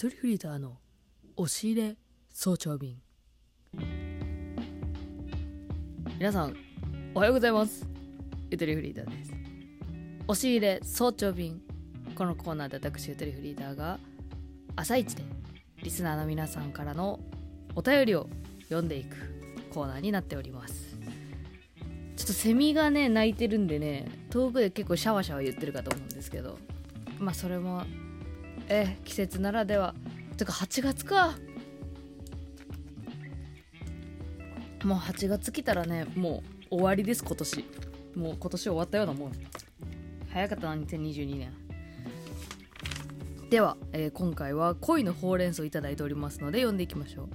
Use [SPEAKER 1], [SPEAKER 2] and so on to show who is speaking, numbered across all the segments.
[SPEAKER 1] とりフリーターの押し入れ早朝便。皆さんおはようございます。ゆとりフリーターです。押し入れ早朝便。このコーナーで私ゆとりフリーターが朝一でリスナーの皆さんからのお便りを読んでいくコーナーになっております。ちょっとセミがね鳴いてるんでね遠くで結構シャワシャワ言ってるかと思うんですけど。まあそれもえ季節ならでは。てか8月か。もう8月来たらねもう終わりです今年。もう今年終わったようなもん。早かったな2022年。では、えー今回は恋のほうれん草いただいておりますので読んでいきましょう。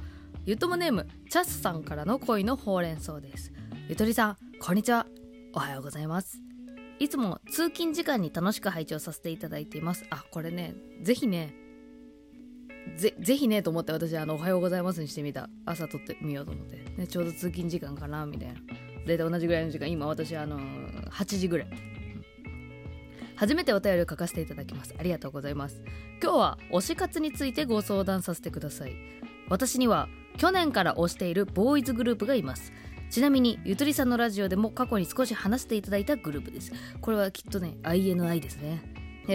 [SPEAKER 1] ゆともネームチャスさんからの恋のほうれん草です。ゆとりさんこんにちは。おはようございます。いつも通勤時間に楽しく拝聴させていただいています。あこれねぜひねぜぜひねと思って私あの「おはようございます」にしてみた。朝撮ってみようと思って、ね、ちょうど通勤時間かなみたいな。大体同じぐらいの時間今私あのー8時ぐらい。初めてお便りを書かせていただきます。ありがとうございます。今日は推し活についてご相談させてください。私には去年から推しているボーイズグループがいます。ちなみにゆとりさんのラジオでも過去に少し話していただいたグループです。これはきっとね INI ですね。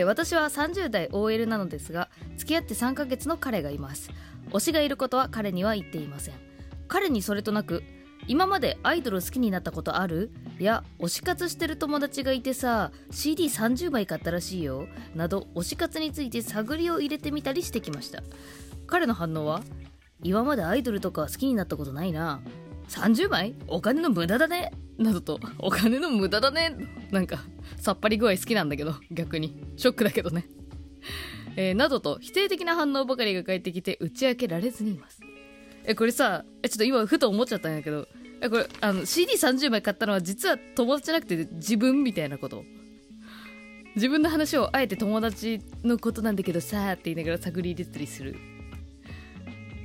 [SPEAKER 1] 私は30代 OL なのですが付き合って3ヶ月の彼がいます。推しがいることは彼には言っていません。彼にそれとなく今までアイドル好きになったことある？いや推し活してる友達がいてさ CD30 枚買ったらしいよ。など推し活について探りを入れてみたりしてきました。彼の反応は今までアイドルとか好きになったことないな。30枚お金の無駄だね。などと。お金の無駄だね。なんかさっぱり具合好きなんだけど。逆に。ショックだけどね。えーなどと。否定的な反応ばかりが返ってきて打ち明けられずにいます。えこれさえちょっと今ふと思っちゃったんやけど。えこれあの CD30 枚買ったのは実は友達じゃなくて自分みたいなこと。自分の話をあえて友達のことなんだけどさーって言いながら探り入れたりする。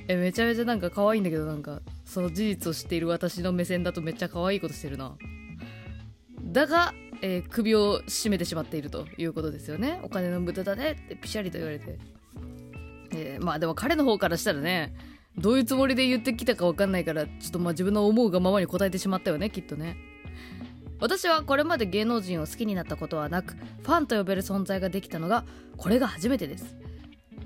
[SPEAKER 1] えめちゃめちゃなんか可愛いんだけどなんか。その事実を知っている私の目線だとめっちゃ可愛いことしてるな。だが、えー首を絞めてしまっているということですよね。お金の無駄だねってピシャリと言われて、えーまあでも彼の方からしたらねどういうつもりで言ってきたか分かんないからちょっとまあ自分の思うがままに答えてしまったよねきっとね。私はこれまで芸能人を好きになったことはなくファンと呼べる存在ができたのがこれが初めてです。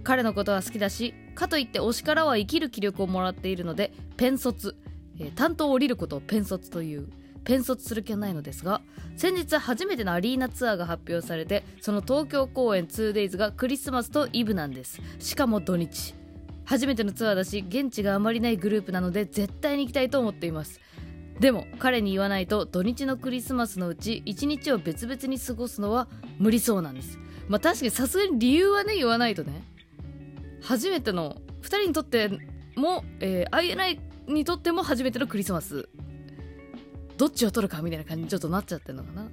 [SPEAKER 1] 彼のことは好きだしかといって推しからは生きる気力をもらっているのでペン卒、えー担当を降りることをペン卒という。ペン卒する気はないのですが先日初めてのアリーナツアーが発表されてその東京公演 2days がクリスマスとイブなんです。しかも土日。初めてのツアーだし現地があまりないグループなので絶対に行きたいと思っています。でも彼に言わないと土日のクリスマスのうち1日を別々に過ごすのは無理そうなんです。まあ確かにさすがに理由はね言わないとね。初めての2人にとっても、えー、INI にとっても初めてのクリスマス。どっちを取るかみたいな感じにちょっとなっちゃってるのかな。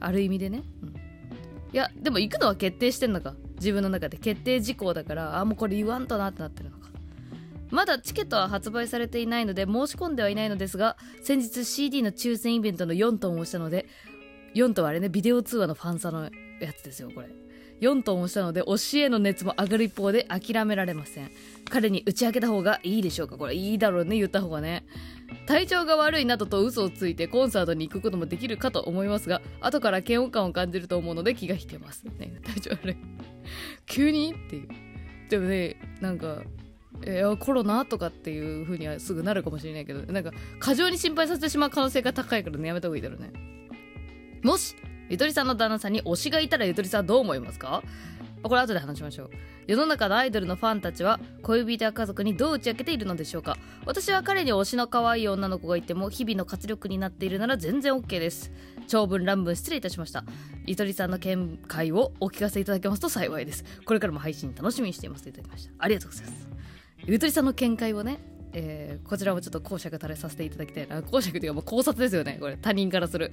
[SPEAKER 1] ある意味でね、うん、いやでも行くのは決定してんのか。自分の中で決定事項だからあもうこれ言わんとなってなってるのか。まだチケットは発売されていないので申し込んではいないのですが先日 CD の抽選イベントの4トンをしたので4トンはあれねビデオ通話のファンサのやつですよこれ。4トンをしたので推しへの熱も上がる一方で諦められません。彼に打ち明けた方がいいでしょうか？これいいだろうね。言った方がね。体調が悪いなどと嘘をついてコンサートに行くこともできるかと思いますが後から嫌悪感を感じると思うので気が引けます。ね体調悪い急に？っていう。でもねなんかえーコロナとかっていう風にはすぐなるかもしれないけどなんか過剰に心配させてしまう可能性が高いからねやめた方がいいだろうね。もしゆとりさんの旦那さんに推しがいたらゆとりさんはどう思いますか？これ後で話しましょう。世の中のアイドルのファンたちは恋人や家族にどう打ち明けているのでしょうか？私は彼に推しの可愛い女の子がいても日々の活力になっているなら全然 OK です。長文乱文失礼いたしました。ゆとりさんの見解をお聞かせいただけますと幸いです。これからも配信楽しみにしていますといただきました。ありがとうございます。ゆとりさんの見解をねえーこちらもちょっと講釈垂れさせていただきたいな。講釈というかもう考察ですよねこれ。他人からする。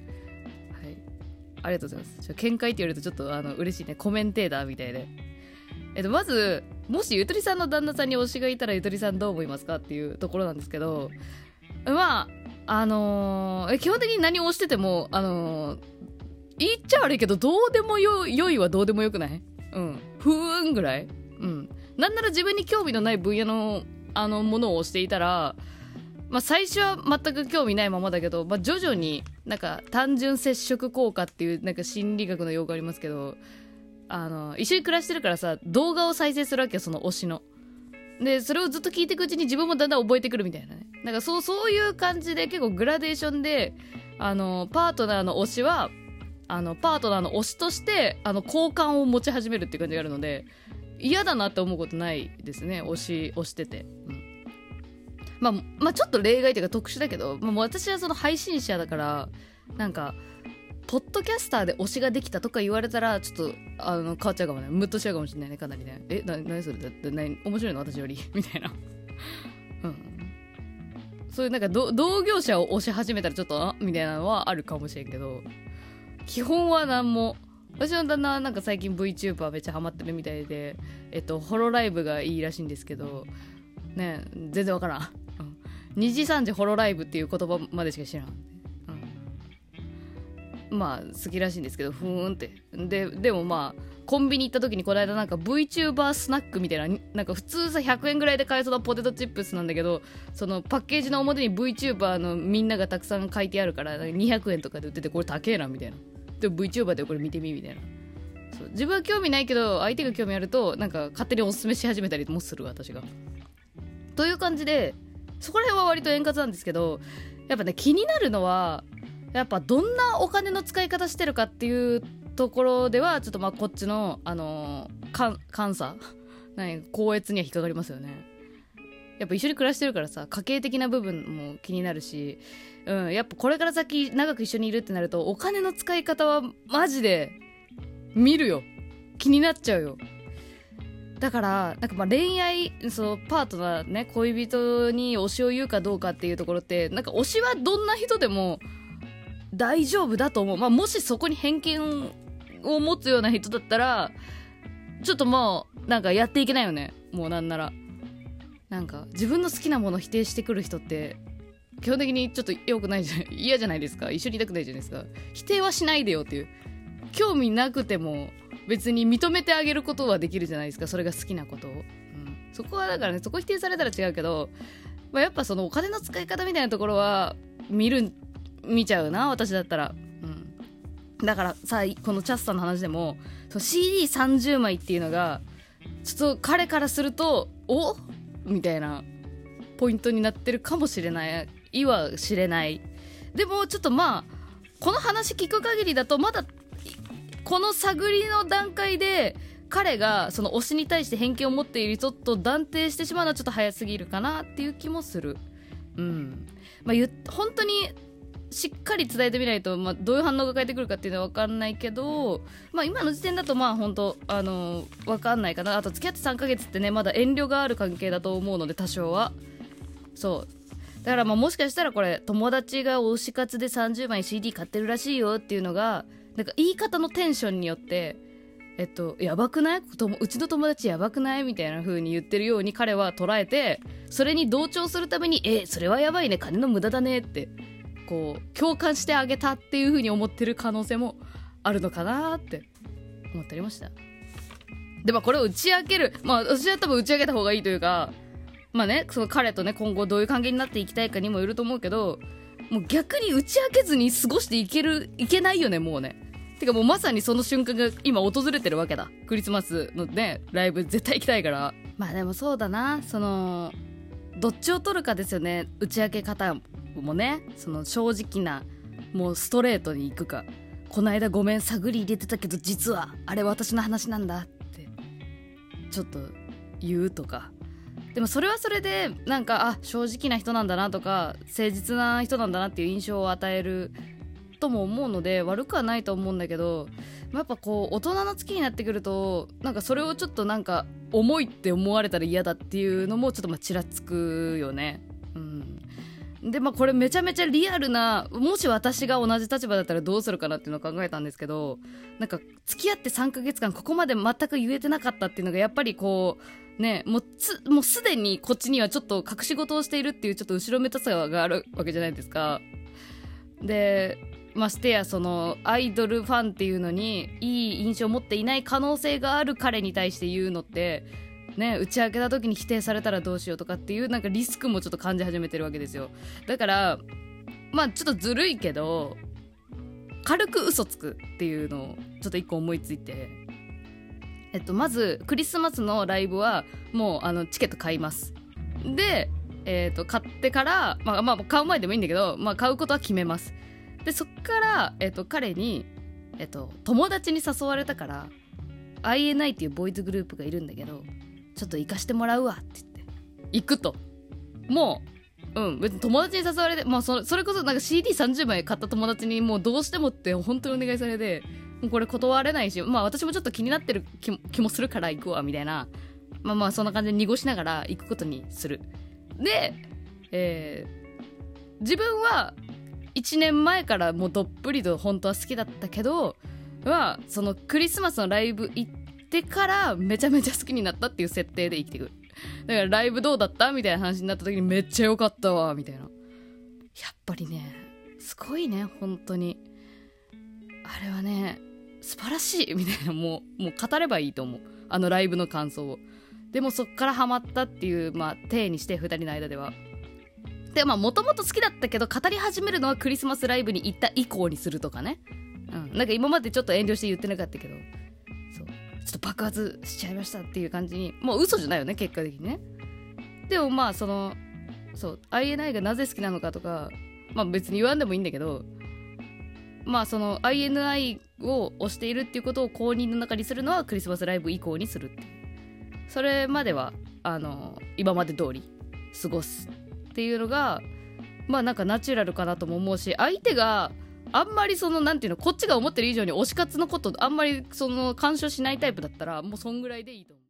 [SPEAKER 1] ありがとうございます。ちょ見解って言われるとちょっとあの嬉しいね。コメンテーターみたいで。えっと、まずもしゆとりさんの旦那さんに推しがいたらゆとりさんどう思いますかっていうところなんですけどまああのー基本的に何を推しててもあのー言っちゃ悪いけどどうでもよ良いはどうでもよくない？うん。ふーんぐらい？うん。なんなら自分に興味のない分野のあのものを推していたら、まあ、最初は全く興味ないままだけど、まあ、徐々になんか単純接触効果っていうなんか心理学の用語ありますけどあの一緒に暮らしてるからさ動画を再生するわけよその推しの。でそれをずっと聞いていくうちに自分もだんだん覚えてくるみたいなね。なんかそうそういう感じで結構グラデーションであのパートナーの推しはあのパートナーの推しとしてあの好感を持ち始めるっていう感じがあるので嫌だなって思うことないですね推し推してて、うん。まあ、まあちょっと例外というか特殊だけど、まあ、私はその配信者だからなんかポッドキャスターで推しができたとか言われたらちょっとあの変わっちゃうかもね。ムッとしちゃうかもしれないね。かなりね。えな何それ？だって何？面白いの？私より？みたいな。うん。そういうなんか同業者を推し始めたらちょっとあ？みたいなのはあるかもしれんけど基本は何も。私の旦那はなんか最近 VTuber めっちゃハマってるみたいでえっとホロライブがいいらしいんですけどね全然わから、ん、2時3時ホロライブっていう言葉までしか知らん、うん、まあ好きらしいんですけどふーんって。ででもまあコンビニ行った時にこの間なんか VTuber スナックみたいななんか普通さ100円ぐらいで買えそうなポテトチップスなんだけどそのパッケージの表に VTuber のみんながたくさん書いてあるから200円とかで売っててこれ高えなみたいな。でも VTuber でこれ見てみみたいな。自分は興味ないけど相手が興味あるとなんか勝手におすすめし始めたりもする私が。という感じでそこら辺は割と円滑なんですけどやっぱね気になるのはやっぱどんなお金の使い方してるかっていうところではちょっとまあこっちのあのー、監査 何高越には引っかかりますよね。やっぱ一緒に暮らしてるからさ家計的な部分も気になるし、うん、やっぱこれから先長く一緒にいるってなるとお金の使い方はマジで見るよ。気になっちゃうよ。だからなんかまあ恋愛そのパートナーね恋人に推しを言うかどうかっていうところってなんか推しはどんな人でも大丈夫だと思う、まあ、もしそこに偏見を持つような人だったらちょっともうなんかやっていけないよね。もうなんなら。なんか自分の好きなものを否定してくる人って基本的にちょっと良くないじゃ嫌じゃないですか。一緒にいたくないじゃないですか。否定はしないでよっていう。興味なくても別に認めてあげることはできるじゃないですかそれが好きなことを、うん、そこはだからねそこ否定されたら違うけど、まあ、やっぱそのお金の使い方みたいなところは見る見ちゃうな私だったら、うん、だからさこのチャスさんの話でも CD30 枚っていうのがちょっと彼からするとお？みたいなポイントになってるかもしれないいは知れない。でもちょっとまあこの話聞く限りだとまだこの探りの段階で彼がその推しに対して偏見を持っている人と断定してしまうのはちょっと早すぎるかなっていう気もする。うん。まあ本当にしっかり伝えてみないと、まあ、どういう反応が返ってくるかっていうのは分かんないけど、まあ、今の時点だとまあ本当あの分かんないかな。あと付き合って3ヶ月ってねまだ遠慮がある関係だと思うので多少は。そう。だからまあもしかしたらこれ友達が推し活で30枚 CD 買ってるらしいよっていうのがなんか言い方のテンションによってえっと、やばくない？うちの友達やばくない？みたいな風に言ってるように彼は捉えてそれに同調するためにえそれはやばいね。金の無駄だねってこう共感してあげたっていう風に思ってる可能性もあるのかなって思っておりました。でまあこれを打ち明けるまあ私は多分打ち上げた方がいいというかまあねその彼とね今後どういう関係になっていきたいかにもよると思うけどもう逆に打ち明けずに過ごしていけるいけないよねもうね。てかもうまさにその瞬間が今訪れてるわけだ。クリスマスのねライブ絶対行きたいから。まあでもそうだな。そのどっちを取るかですよね。打ち明け方もね。その正直なもうストレートに行くか。この間ごめん探り入れてたけど実はあれ私の話なんだってちょっと言うとか。でもそれはそれでなんかあ正直な人なんだなとか誠実な人なんだなっていう印象を与えるとも思うので悪くはないと思うんだけどまやっぱこう大人の月になってくるとなんかそれをちょっとなんか重いって思われたら嫌だっていうのもちょっとまあちらつくよね。うんでまあこれめちゃめちゃリアルなもし私が同じ立場だったらどうするかなっていうのを考えたんですけどなんか付き合って3ヶ月間ここまで全く言えてなかったっていうのがやっぱりこうねもうつもうすでにこっちにはちょっと隠し事をしているっていうちょっと後ろめたさがあるわけじゃないですか。でましてやそのアイドルファンっていうのにいい印象を持っていない可能性がある彼に対して言うのってね打ち明けた時に否定されたらどうしようとかっていうなんかリスクもちょっと感じ始めてるわけですよ。だからまあちょっとずるいけど軽く嘘つくっていうのをちょっと一個思いついて。えっとまずクリスマスのライブはもうあのチケット買います。でえー、と買ってからまあまあ買う前でもいいんだけど、まあ、買うことは決めます。でそっから、えー、と彼に、えー、と友達に誘われたから INI っていうボーイズグループがいるんだけどちょっと行かしてもらうわって言って行くと。もううん別に友達に誘われて、まあ、そそれこそなんか CD30 枚買った友達にもうどうしてもって本当にお願いされてもうこれ断れないしまあ私もちょっと気になってる気も気もするから行くわみたいな。まあまあそんな感じで濁しながら行くことにする。で、えー自分は1年前からもうどっぷりと本当は好きだったけどはそのクリスマスのライブ行ってからめちゃめちゃ好きになったっていう設定で生きてくる。だからライブどうだったみたいな話になった時にめっちゃ良かったわみたいな。やっぱりねすごいね本当に。あれはね素晴らしいみたいなもうもう語ればいいと思う。あのライブの感想を。でもそっからハマったっていうまあ体にして2人の間では。でまあもともと好きだったけど語り始めるのはクリスマスライブに行った以降にするとかね。うん。なんか今までちょっと遠慮して言ってなかったけど。そう。ちょっと爆発しちゃいましたっていう感じにもう嘘じゃないよね結果的にね。でもまあそのそう INI がなぜ好きなのかとかまあ別に言わんでもいいんだけどまあその INI を推しているっていうことを公認の中にするのはクリスマスライブ以降にするってそれまではあの今まで通り過ごす。っていうのがまあなんかナチュラルかなとも思うし相手があんまりそのなんていうのこっちが思ってる以上に推し活のことあんまりその干渉しないタイプだったらもうそんぐらいでいいと思う。